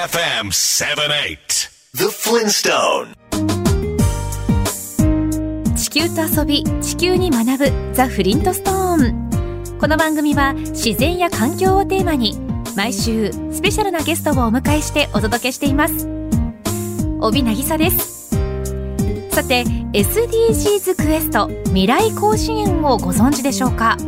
FM 78 The Flintstone. 地球と遊び地球に学ぶザ・フリントストーン。この番組は自然や環境をテーマに毎週スペシャルなゲストをお迎えしてお届けしています。帯渚です。さて SDGs クエスト未来甲子園をご存知でしょうか？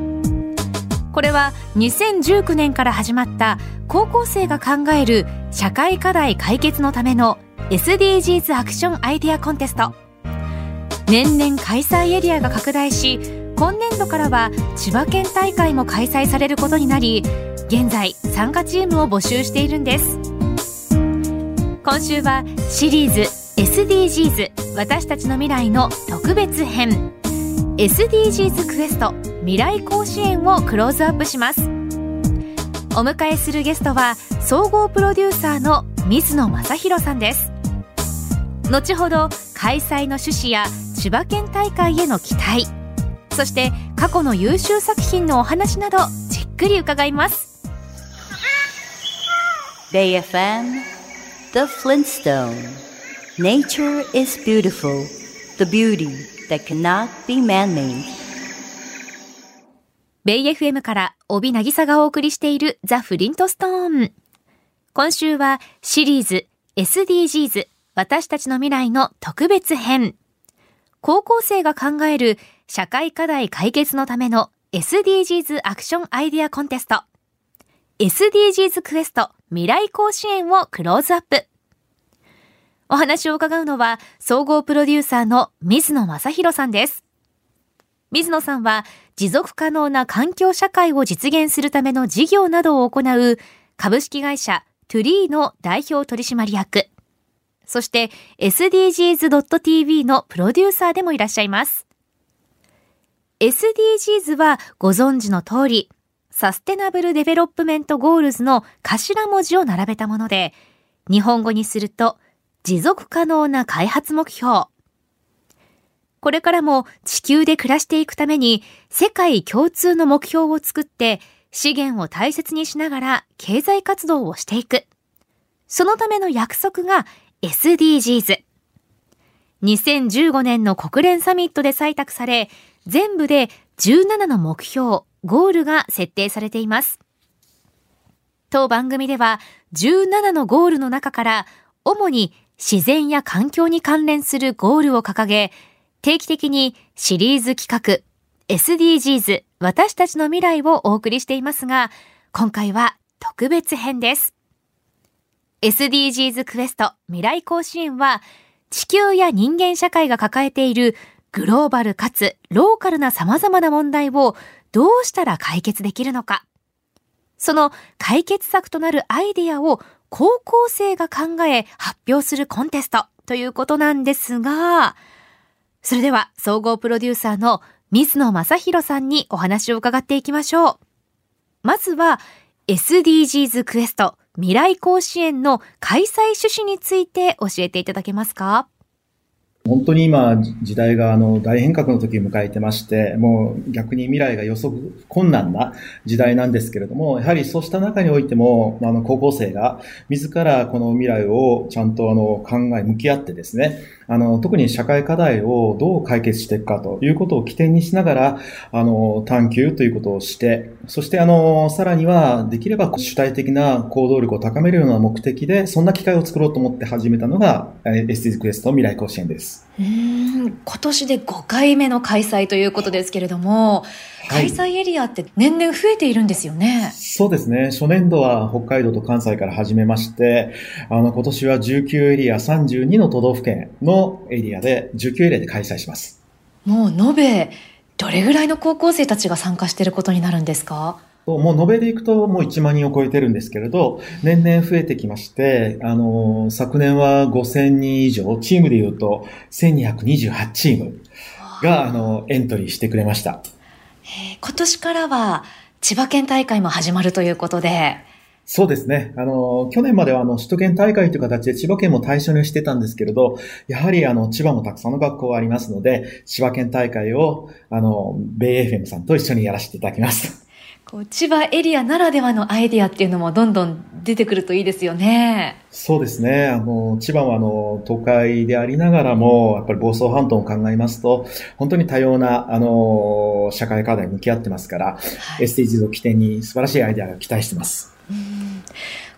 これは2019年から始まった高校生が考える社会課題解決のための SDGs アクションアイデアコンテスト。年々開催エリアが拡大し今年度からは千葉県大会も開催されることになり現在参加チームを募集しているんです。今週はシリーズ SDGs 私たちの未来の特別編。SDGs クエスト。未来甲子園をクローズアップします。お迎えするゲストは総合プロデューサーの水野正弘さんです。後ほど開催の趣旨や千葉県大会への期待そして過去の優秀作品のお話などじっくり伺います。Bay FM The Flintstone. Nature is beautiful The beauty that cannot be man-made. ベイ FM から帯渚がお送りしているザ・フリントストーン。今週はシリーズ SDGs 私たちの未来の特別編。高校生が考える社会課題解決のための SDGs アクションアイディアコンテスト。SDGs クエスト未来甲子園をクローズアップ。お話を伺うのは総合プロデューサーの水野正弘さんです。水野さんは持続可能な環境社会を実現するための事業などを行う株式会社トゥリーの代表取締役、そして SDGs.tv のプロデューサーでもいらっしゃいます。SDGs はご存知の通り、 Sustainable Development Goals の頭文字を並べたもので、日本語にすると持続可能な開発目標。これからも地球で暮らしていくために世界共通の目標を作って資源を大切にしながら経済活動をしていく。そのための約束が SDGs。2015年の国連サミットで採択され、全部で17の目標、ゴールが設定されています。当番組では17のゴールの中から主に自然や環境に関連するゴールを掲げ、定期的にシリーズ企画 SDGs 私たちの未来をお送りしていますが、今回は特別編です。SDGs クエスト未来甲子園は地球や人間社会が抱えているグローバルかつローカルな様々な問題をどうしたら解決できるのか。その解決策となるアイディアを高校生が考え発表するコンテストということなんですが、それでは総合プロデューサーの水野正弘さんにお話を伺っていきましょう。まずは SDGs クエスト未来甲子園の開催趣旨について教えていただけますか？本当に今、時代があの大変革の時を迎えてまして、もう逆に未来が予測困難な時代なんですけれども、やはりそうした中においても、あの高校生が自らこの未来をちゃんとあの考え、向き合ってですね、あの、特に社会課題をどう解決していくかということを起点にしながら、あの、探求ということをして、そしてあの、さらにはできれば主体的な行動力を高めるような目的で、そんな機会を作ろうと思って始めたのが、SDGs クエスト未来甲子園です。うん今年で5回目の開催ということですけれども、開催エリアって年々増えているんですよね。そうですね。初年度は北海道と関西から始めまして、あの、今年は19エリア32の都道府県のエリアで、19エリアで開催します。もう延べ、どれぐらいの高校生たちが参加していることになるんですか？もう延べでいくともう1万人を超えてるんですけれど、年々増えてきまして、あの、昨年は5000人以上、チームで言うと1228チームが、あの、エントリーしてくれました。今年からは千葉県大会も始まるということで、そうですね。あの、去年まではあの、首都圏大会という形で千葉県も対象にしてたんですけれど、やはりあの、千葉もたくさんの学校がありますので、千葉県大会を、あの、ベイ FM さんと一緒にやらせていただきます。こう千葉エリアならではのアイディアっていうのもどんどん出てくるといいですよね。そうですね。あの、千葉はあの、都会でありながらも、やっぱり房総半島を考えますと、本当に多様な、あの、社会課題に向き合ってますから、はい、SDGs を起点に素晴らしいアイデアが期待してます。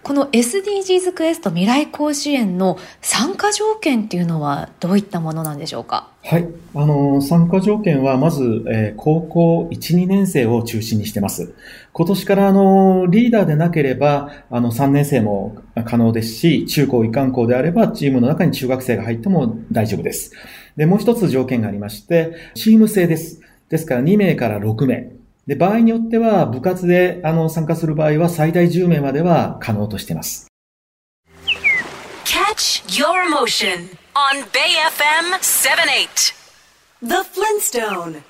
この SDGs クエスト未来甲子園の参加条件っていうのはどういったものなんでしょうか？はい。あの、参加条件は、まず、えー、高校1、2年生を中心にしてます。今年から、あの、リーダーでなければ、あの、3年生も可能ですし、中高一貫校であれば、チームの中に中学生が入っても大丈夫です。で、もう一つ条件がありまして、チーム制です。ですから、2名から6名。で、場合によっては、部活であの参加する場合は最大10名までは可能としています。Catch your motion on Bay FM 78 The Flintstone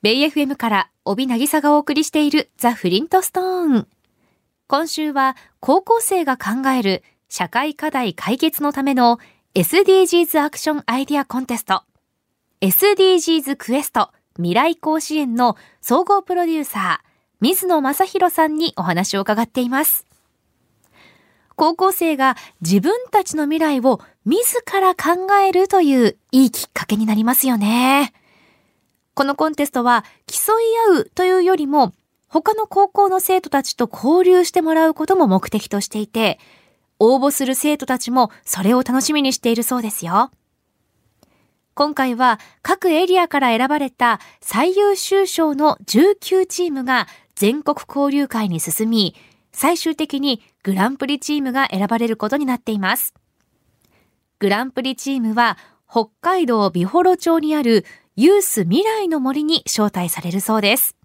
ベイ FM から帯渚がお送りしているザ・フリントストーン。今週は高校生が考える社会課題解決のための SDGs アクションアイディアコンテスト SDGs クエスト未来甲子園の総合プロデューサー、水野正宏さんにお話を伺っています。高校生が自分たちの未来を自ら考えるといういいきっかけになりますよね。このコンテストは競い合うというよりも他の高校の生徒たちと交流してもらうことも目的としていて、応募する生徒たちもそれを楽しみにしているそうですよ。今回は各エリアから選ばれた最優秀賞の19チームが全国交流会に進み、最終的にグランプリチームが選ばれることになっています。グランプリチームは北海道美幌町にあるユース未来の森に招待されるそうです。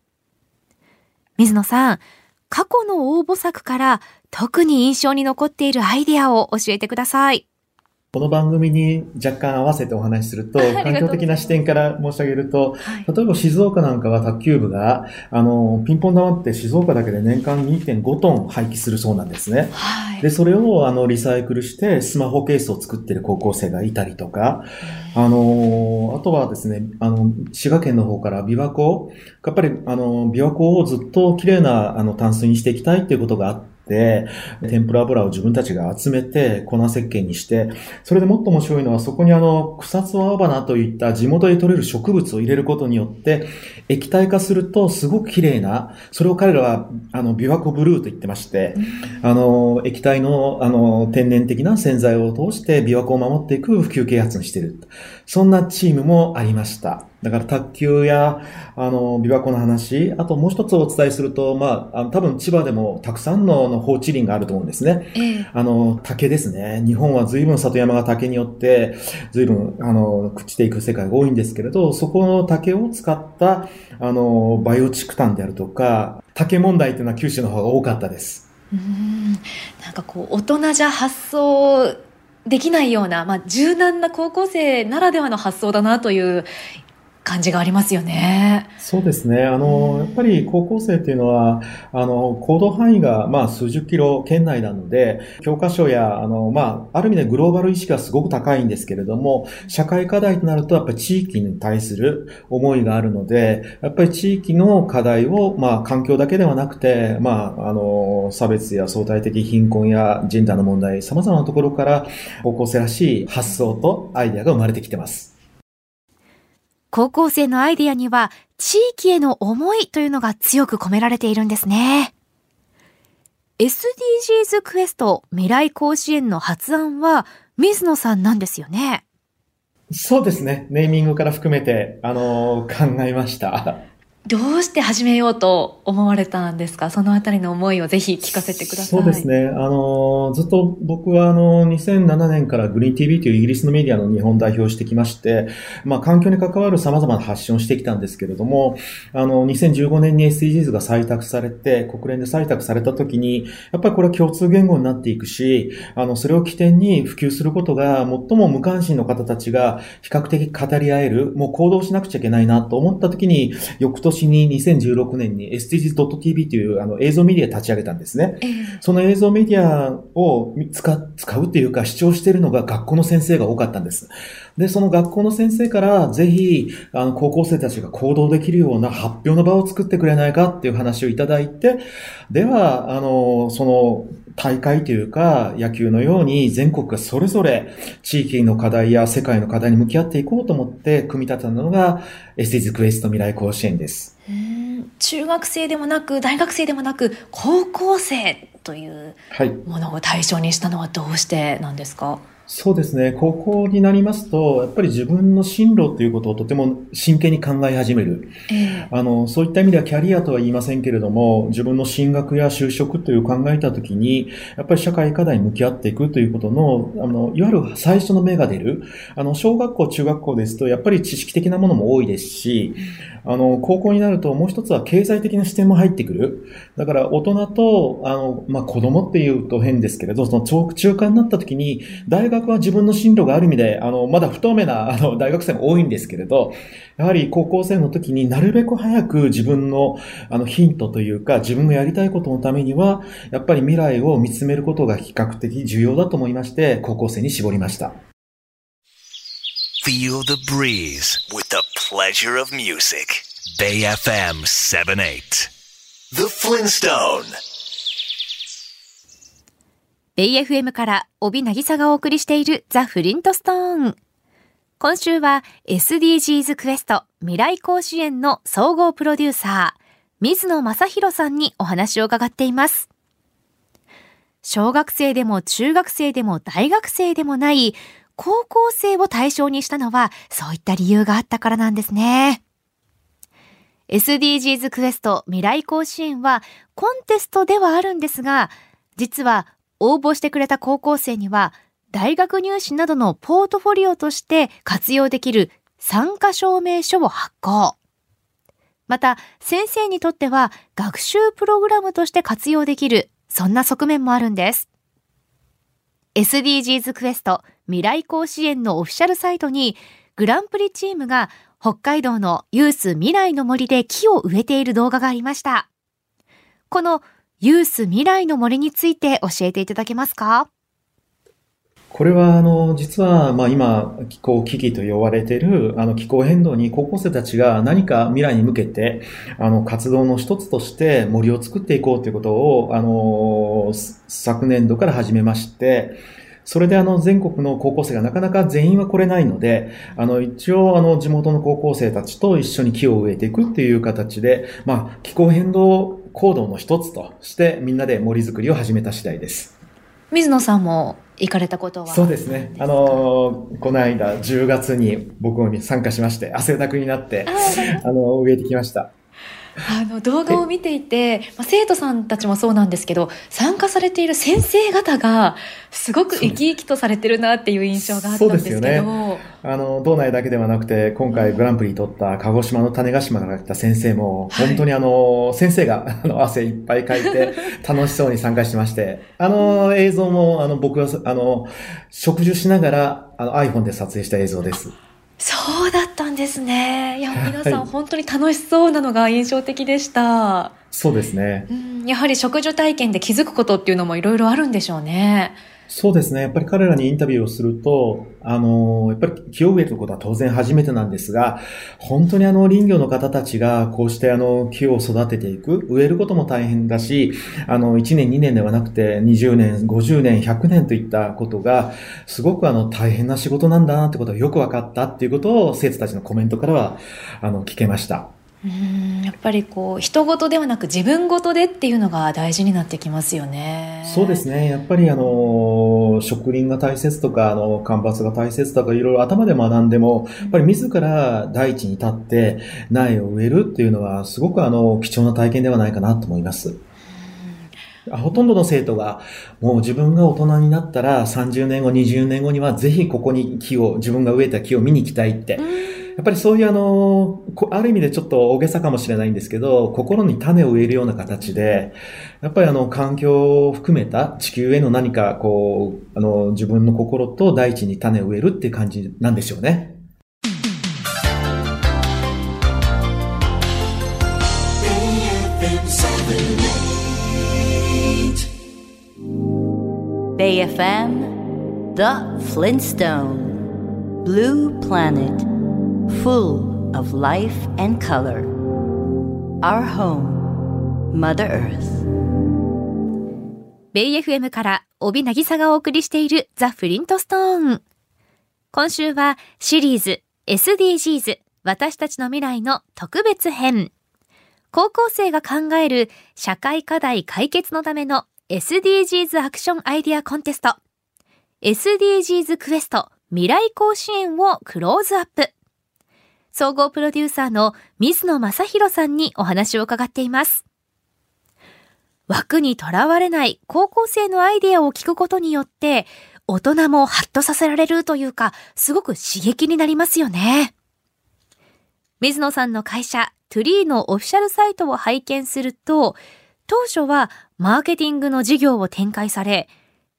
水野さん、過去の応募作から特に印象に残っているアイデアを教えてください。この番組に若干合わせてお話しすると、環境的な視点から申し上げると、例えば静岡なんかは卓球部が、あの、ピンポン玉って静岡だけで年間2.5トン廃棄するそうなんですね。はい、で、それをあの、リサイクルしてスマホケースを作ってる高校生がいたりとか、あの、あとはですね、あの、滋賀県の方から琵琶湖、やっぱりあの、琵琶湖をずっと綺麗なあの、淡水にしていきたいっていうことがあって、て、で天ぷら油を自分たちが集めて粉石鹸にして、それでもっと面白いのはそこにあの草津青花といった地元で採れる植物を入れることによって液体化するとすごく綺麗な、それを彼らはあの琵琶湖ブルーと言ってまして、あの液体のあの天然的な洗剤を通して琵琶湖を守っていく普及啓発にしている。そんなチームもありました。だから卓球や、あの、琵琶湖の話、あともう一つお伝えすると、まあ、あの多分千葉でもたくさんのの放置林があると思うんですね。ええ、あの、竹ですね。日本は随分里山が竹によって、随分、あの、朽ちていく世界が多いんですけれど、そこの竹を使った、あの、バイオチクタンであるとか、竹問題っていうのは九州の方が多かったです。うんなんかこう、大人じゃ発想できないような、まあ、柔軟な高校生ならではの発想だなという感じがありますよね。そうですね。あの、やっぱり高校生っていうのは、あの、行動範囲が、まあ、数十キロ圏内なので、教科書や、あの、まあ、ある意味でグローバル意識がすごく高いんですけれども、社会課題となると、やっぱり地域に対する思いがあるので、やっぱり地域の課題を、まあ、環境だけではなくて、まあ、あの、差別や相対的貧困やジェンダーの問題、様々なところから、高校生らしい発想とアイデアが生まれてきてます。高校生のアイディアには地域への思いというのが強く込められているんですね。SDGs クエスト未来甲子園の発案は水野さんなんですよね。そうですね。ネーミングから含めて、あのー、考えました。どうして始めようと思われたんですか？そのあたりの思いをぜひ聞かせてください。そうですね。あの、ずっと僕はあの、2007年からグリーン TV というイギリスのメディアの日本代表をしてきまして、まあ、環境に関わる様々な発信をしてきたんですけれども、あの、2015年に SDGs が採択されて、国連で採択された時に、やっぱりこれは共通言語になっていくし、あの、それを起点に普及することが、最も無関心の方たちが比較的語り合える、もう行動しなくちゃいけないなと思った時に、翌年年に2016年に SDGs.tv というあの映像メディア立ち上げたんですね。その映像メディアを使使うっていうか視聴しているのが学校の先生が多かったんです。で、その学校の先生からぜひ、あの、高校生たちが行動できるような発表の場を作ってくれないかっていう話をいただいて、では、あの、その、大会というか、野球のように全国がそれぞれ地域の課題や世界の課題に向き合っていこうと思って組み立てたのが SDGs クエスト未来甲子園です。中学生でもなく、大学生でもなく、高校生というものを対象にしたのはどうしてなんですか、はいそうですね。高校になりますと、やっぱり自分の進路ということをとても真剣に考え始める。えー、あの、そういった意味ではキャリアとは言いませんけれども、自分の進学や就職という考えたときに、やっぱり社会課題に向き合っていくということの、あの、いわゆる最初の芽が出る。あの、小学校、中学校ですと、やっぱり知識的なものも多いですし、あの、高校になるともう一つは経済的な視点も入ってくる。だから大人と、あの、まあ、子供っていうと変ですけれど、その中間になった時に、大学学は自分の進路がある意味で、あの、まだ不透明な、あの、大学生も多いんですけれど、やはり高校生の時になるべく早く自分の、あの、ヒントというか、自分がやりたいことのためには、やっぱり未来を見つめることが比較的重要だと思いまして、高校生に絞りました。Feel the breeze with the pleasure of music. Bay FM 78. The Flintstone. ベイ FM から帯渚がお送りしているザ・フリントストーン。今週は SDGs クエスト未来甲子園の総合プロデューサー、水野正宏さんにお話を伺っています。小学生でも中学生でも大学生でもない高校生を対象にしたのはそういった理由があったからなんですね。SDGs クエスト未来甲子園はコンテストではあるんですが、実は応募してくれた高校生には大学入試などのポートフォリオとして活用できる参加証明書を発行。また、先生にとっては学習プログラムとして活用できる、そんな側面もあるんです。SDGs クエスト未来甲子園のオフィシャルサイトにグランプリチームが北海道のユース未来の森で木を植えている動画がありました。このユース未来の森について教えていただけますか？これは、あの、実は、まあ今、気候危機と呼ばれている、あの、気候変動に高校生たちが何か未来に向けて、あの、活動の一つとして森を作っていこうということを、あの、昨年度から始めまして、それであの全国の高校生がなかなか全員は来れないので、あの一応あの地元の高校生たちと一緒に木を植えていくっていう形で、まあ気候変動行動の一つとしてみんなで森づくりを始めた次第です。水野さんも行かれたことは？そうですね。あの、この間10月に僕に参加しまして、汗だくになって、あの、植えてきました。あの動画を見ていて、まあ、生徒さんたちもそうなんですけど参加されている先生方がすごく生き生きとされてるなっていう印象があったんですけど、ね、あの道内だけではなくて今回グランプリ取った鹿児島の種子島から来た先生も、本当にあの、先生が あの汗いっぱいかいて 楽しそうに参加してまして。あの映像もあの僕はあの食事しながらあの iPhone で撮影した映像です。そうだったんですね。いや、皆さん、本当に楽しそうなのが印象的でした。そうですね。うん、やはり食事体験で気づくことっていうのもいろいろあるんでしょうね。そうですね。やっぱり彼らにインタビューをすると、あの、やっぱり木を植えることは当然初めてなんですが、本当にあの林業の方たちがこうしてあの木を育てていく、植えることも大変だし、あの、1年2年ではなくて20年、50年、100年といったことが、すごくあの大変な仕事なんだなってことがよく分かったっていうことを生徒たちのコメントからは、あの、聞けました。うんやっぱりこう人事ではなく自分事でっていうのが大事になってきますよね。そうですね。やっぱりあの植林が大切とかあの干ばつが大切とかいろいろ頭で学んでもやっぱり自ら大地に立って苗を植えるっていうのはすごくあの貴重な体験ではないかなと思います。ほとんどの生徒が、もう自分が大人になったら30年後、20年後にはぜひここに木を、自分が植えた木を見に行きたいって。やっぱりそういうあの、ある意味でちょっと大げさかもしれないんですけど、心に種を植えるような形で、やっぱりあの、環境を含めた地球への何かこう、あの、自分の心と大地に種を植えるっていう感じなんでしょうね。BayFM The Flintstone Blue Planet Full of life and color Our home Mother Earth ベイ FM から帯渚がお送りしているザ・フリントストーン。今週はシリーズ SDGs 私たちの未来の特別編。高校生が考える社会課題解決のための SDGs アクションアイディアコンテスト。SDGs クエスト未来甲子園をクローズアップ。総合プロデューサーの水野正宏さんにお話を伺っています。枠にとらわれない高校生のアイデアを聞くことによって、大人もハッとさせられるというか、すごく刺激になりますよね。水野さんの会社、トゥリーのオフィシャルサイトを拝見すると、当初はマーケティングの事業を展開され、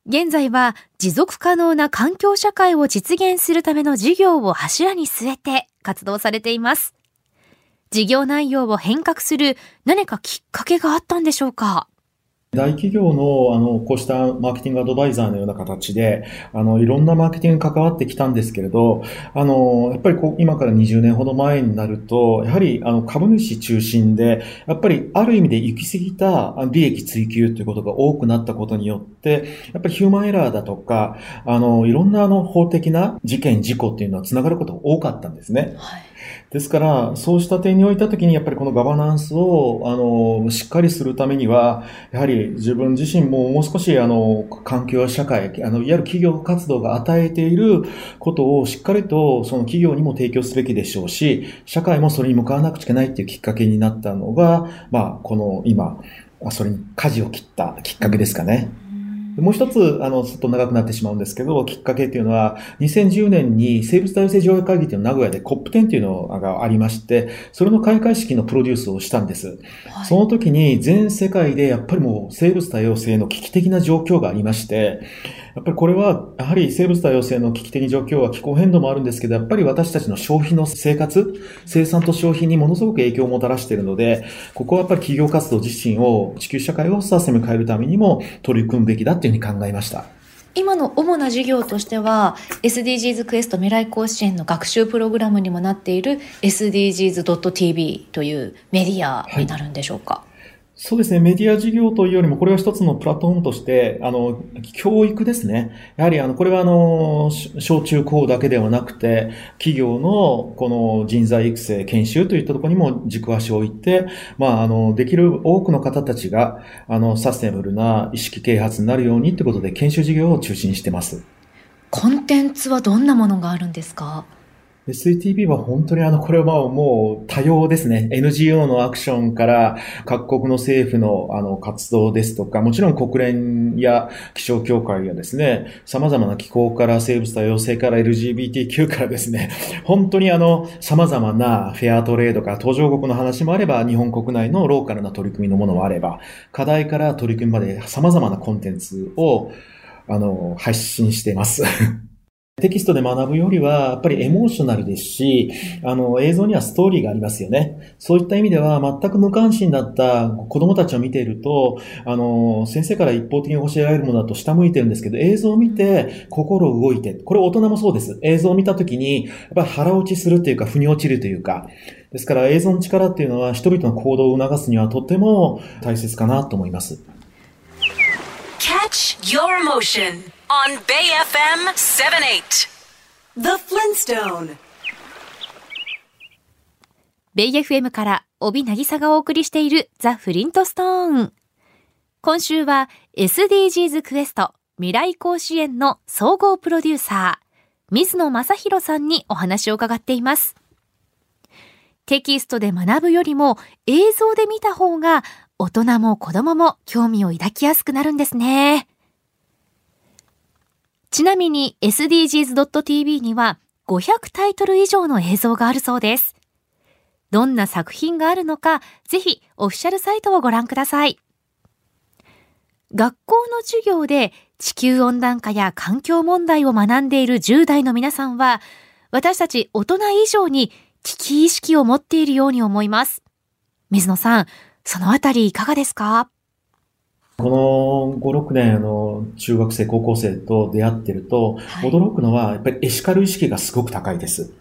現在は持続可能な環境社会を実現するための事業を柱に据えて活動されています。事業内容を変革する何かきっかけがあったんでしょうか？大企業の、あの、こうしたマーケティングアドバイザーのような形で、あの、いろんなマーケティングに関わってきたんですけれど、あの、やっぱりこう、今から20年ほど前になると、やはり、あの、株主中心で、やっぱり、ある意味で行き過ぎた利益追求ということが多くなったことによって、やっぱりヒューマンエラーだとか、あの、いろんなあの、法的な事件、事故っていうのは繋がることが多かったんですね。はいですから、そうした点においたときに、やっぱりこのガバナンスを、あの、しっかりするためには、やはり自分自身ももう少し、あの、環境や社会、あの、いわゆる企業活動が与えていることをしっかりと、その企業にも提供すべきでしょうし、社会もそれに向かわなくちゃいけないっていうきっかけになったのが、まあ、この今、それに舵を切ったきっかけですかね。もう一つ、あの、ちょっと長くなってしまうんですけど、きっかけっていうのは、2010年に生物多様性条約会議っていうの名古屋で COP10 っていうのがありまして、それの開会式のプロデュースをしたんです。はい、その時に全世界でやっぱりもう生物多様性の危機的な状況がありまして、っぱりこれは、やはり生物多様性の危機的状況は気候変動もあるんですけど、やっぱり私たちの消費の生活、生産と消費にものすごく影響をもたらしているので、ここはやっぱり企業活動自身を、地球社会をサステム変えるためにも取り組むべきだというふうに考えました。今の主な事業としては SDGs クエスト未来甲子園の学習プログラムにもなっている SDGs.tv というメディアになるんでしょうか、はいそうですね。メディア事業というよりも、これは一つのプラットフォームとして、あの、教育ですね。やはり、あの、これはあの、小中高だけではなくて、企業のこの人材育成、研修といったところにも軸足を置いて、まあ、あの、できる多くの方たちが、あの、サステナブルな意識啓発になるようにということで、研修事業を中心にしてます。コンテンツはどんなものがあるんですか？STB は本当にあの、これはもう多様ですね。NGO のアクションから各国の政府のあの活動ですとか、もちろん国連や気象協会やですね、様々な気候から生物多様性から LGBTQ からですね、本当にあの、様々なフェアトレードから途上国の話もあれば、日本国内のローカルな取り組みのものもあれば、課題から取り組みまで様々なコンテンツをあの、配信しています。テキストで学ぶよりは、やっぱりエモーショナルですし、あの、映像にはストーリーがありますよね。そういった意味では、全く無関心だった子供たちを見ていると、あの、先生から一方的に教えられるものだと下向いてるんですけど、映像を見て心動いて、これ大人もそうです。映像を見たときに、やっぱり腹落ちするっていうか、腑に落ちるというか、ですから映像の力っていうのは人々の行動を促すにはとっても大切かなと思います。Your emotion. on Bay FM 78. The Flintstone. ベイ FM から帯渚がお送りしているザ・フリントストーン。今週は SDGs クエスト未来甲子園の総合プロデューサー、水野正宏さんにお話を伺っています。テキストで学ぶよりも映像で見た方が大人も子供も興味を抱きやすくなるんですね。ちなみに SDGs.tv には500タイトル以上の映像があるそうです。どんな作品があるのか、ぜひオフィシャルサイトをご覧ください。学校の授業で地球温暖化や環境問題を学んでいる10代の皆さんは、私たち大人以上に危機意識を持っているように思います。水野さん、そのあたりいかがですか？この5、6年、あの、中学生、高校生と出会ってると、はい、驚くのは、やっぱりエシカル意識がすごく高いです。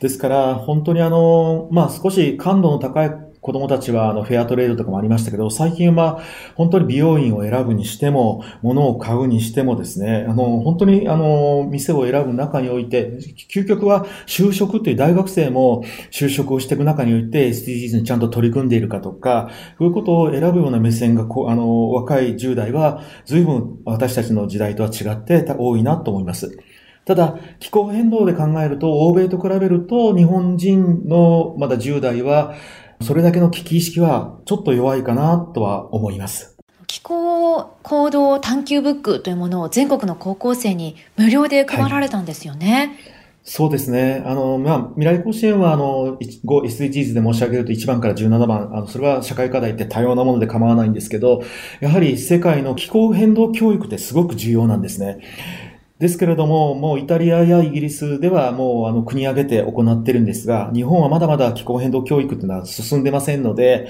ですから、本当にあの、まあ、少し感度の高い子供たちはあのフェアトレードとかもありましたけど、最近は本当に美容院を選ぶにしても、物を買うにしてもですね、あの、本当にあの、店を選ぶ中において、究極は就職という大学生も就職をしていく中において SDGs にちゃんと取り組んでいるかとか、そういうことを選ぶような目線がこあの、若い10代は随分私たちの時代とは違って多いなと思います。ただ、気候変動で考えると、欧米と比べると、日本人のまだ10代は、それだけの危機意識はちょっと弱いかなとは思います。気候行動探求ブックというものを全国の高校生に無料で配られたんですよね。はいそうですね。あの、まあ、未来甲子園は、あの、5SDGs で申し上げると1番から17番、あの、それは社会課題って多様なもので構わないんですけど、やはり世界の気候変動教育ってすごく重要なんですね。ですけれども、もうイタリアやイギリスではもうあの国挙げて行ってるんですが、日本はまだまだ気候変動教育というのは進んでませんので、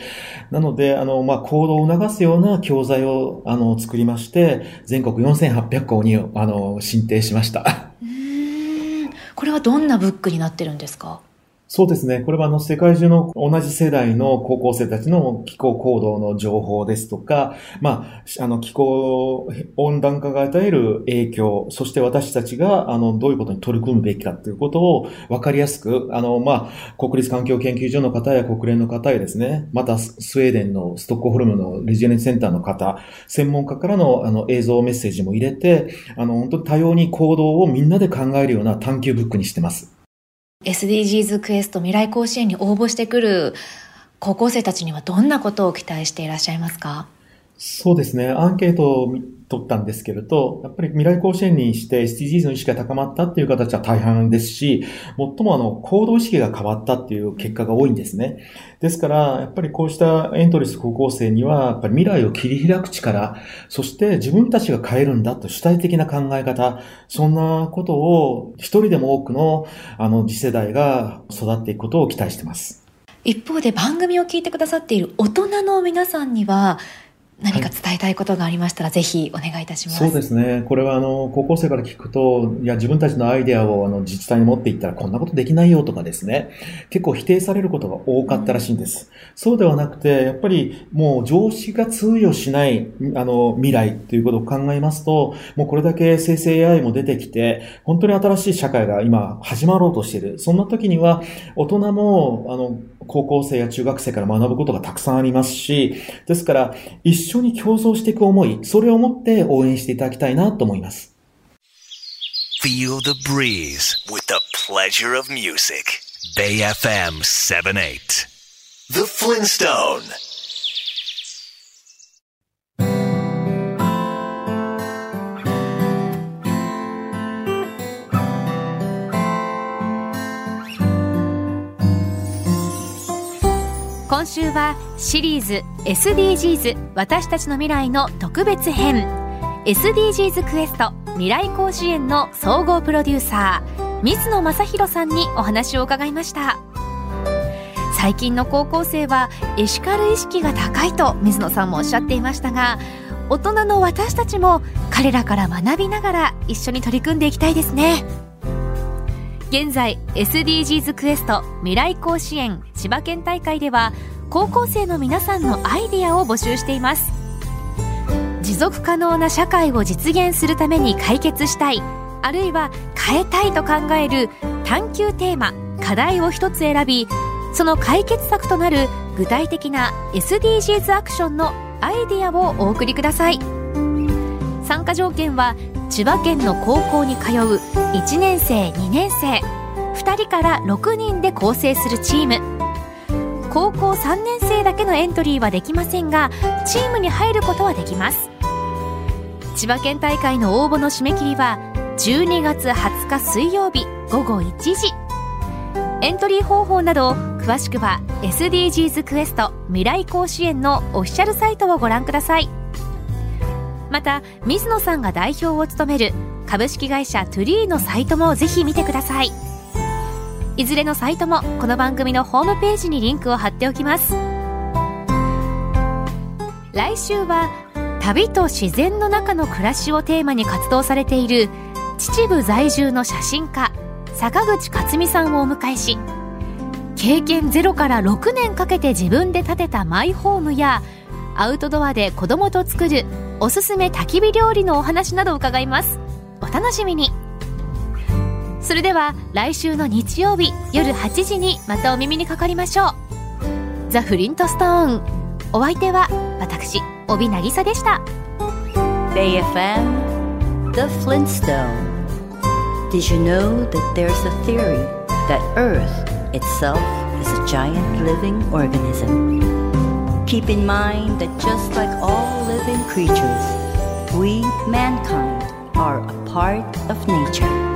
なので、あの、まあ、行動を促すような教材をあの作りまして、全国4800校にあの申請しました。これはどんなブックになってるんですか？そうですね。これはあの世界中の同じ世代の高校生たちの気候行動の情報ですとか、まあ、あの気候温暖化が与える影響、そして私たちがあのどういうことに取り組むべきかということを分かりやすく、あの、まあ、国立環境研究所の方や国連の方やですね、またスウェーデンのストックホルムのレジオネセンターの方、専門家からのあの映像メッセージも入れて、あの、本当に多様に行動をみんなで考えるような探求ブックにしてます。SDGs クエスト未来甲子園に応募してくる高校生たちにはどんなことを期待していらっしゃいますか？そうですね。アンケートを取ったんですけれど、やっぱり未来甲子園にして SDGs の意識が高まったっていう形は大半ですし、最もあの、行動意識が変わったっていう結果が多いんですね。ですから、やっぱりこうしたエントリス高校生には、やっぱり未来を切り開く力、そして自分たちが変えるんだと主体的な考え方、そんなことを一人でも多くのあの次世代が育っていくことを期待しています。一方で番組を聞いてくださっている大人の皆さんには、何か伝えたいことがありましたら、ぜひお願いいたします。そうですね。これはあの、高校生から聞くと、いや、自分たちのアイデアをあの、自治体に持っていったらこんなことできないよとかですね、結構否定されることが多かったらしいんです。うん、そうではなくて、やっぱりもう常識が通用しない、あの、未来ということを考えますと、もうこれだけ生成 AI も出てきて、本当に新しい社会が今始まろうとしている。そんな時には、大人も、あの、高校生や中学生から学ぶことがたくさんありますし、ですから、一緒に競争していく思い、それを持って応援していただきたいなと思います。Feel the breeze with the pleasure of music. Bay FM 78. The Flintstone. 週はシリーズ SDGs 私たちの未来の特別編。SDGs クエスト未来甲子園の総合プロデューサー水野正弘さんにお話を伺いました。最近の高校生はエシカル意識が高いと水野さんもおっしゃっていましたが大人の私たちも彼らから学びながら一緒に取り組んでいきたいですね。現在 SDGs クエスト未来甲子園千葉県大会では高校生の皆さんのアイディアを募集しています。持続可能な社会を実現するために解決したいあるいは変えたいと考える探求テーマ課題を一つ選びその解決策となる具体的な SDGs アクションのアイディアをお送りください。参加条件は千葉県の高校に通う1年生2年生2人から6人で構成するチーム。高校3年生だけのエントリーはできませんがチームに入ることはできます。千葉県大会の応募の締め切りは12月20日水曜日午後1時。エントリー方法など詳しくは SDGs クエスト未来甲子園のオフィシャルサイトをご覧ください。また水野さんが代表を務める株式会社トゥリーのサイトもぜひ見てください。いずれのサイトもこの番組のホームページにリンクを貼っておきます。来週は旅と自然の中の暮らしをテーマに活動されている秩父在住の写真家坂口克美さんをお迎えし経験ゼロから6年かけて自分で建てたマイホームやアウトドアで子供と作るおすすめ焚き火料理のお話など伺います。お楽しみに。それでは来週の日曜日夜8時にまたお耳にかかりましょうザ・フリントストーンお相手は私帯渚でした BayFM The Flintstone Did you know that there's a theory that Earth itself is a giant living organism? Keep in mind that just like all living creatures, we, mankind, are a part of nature.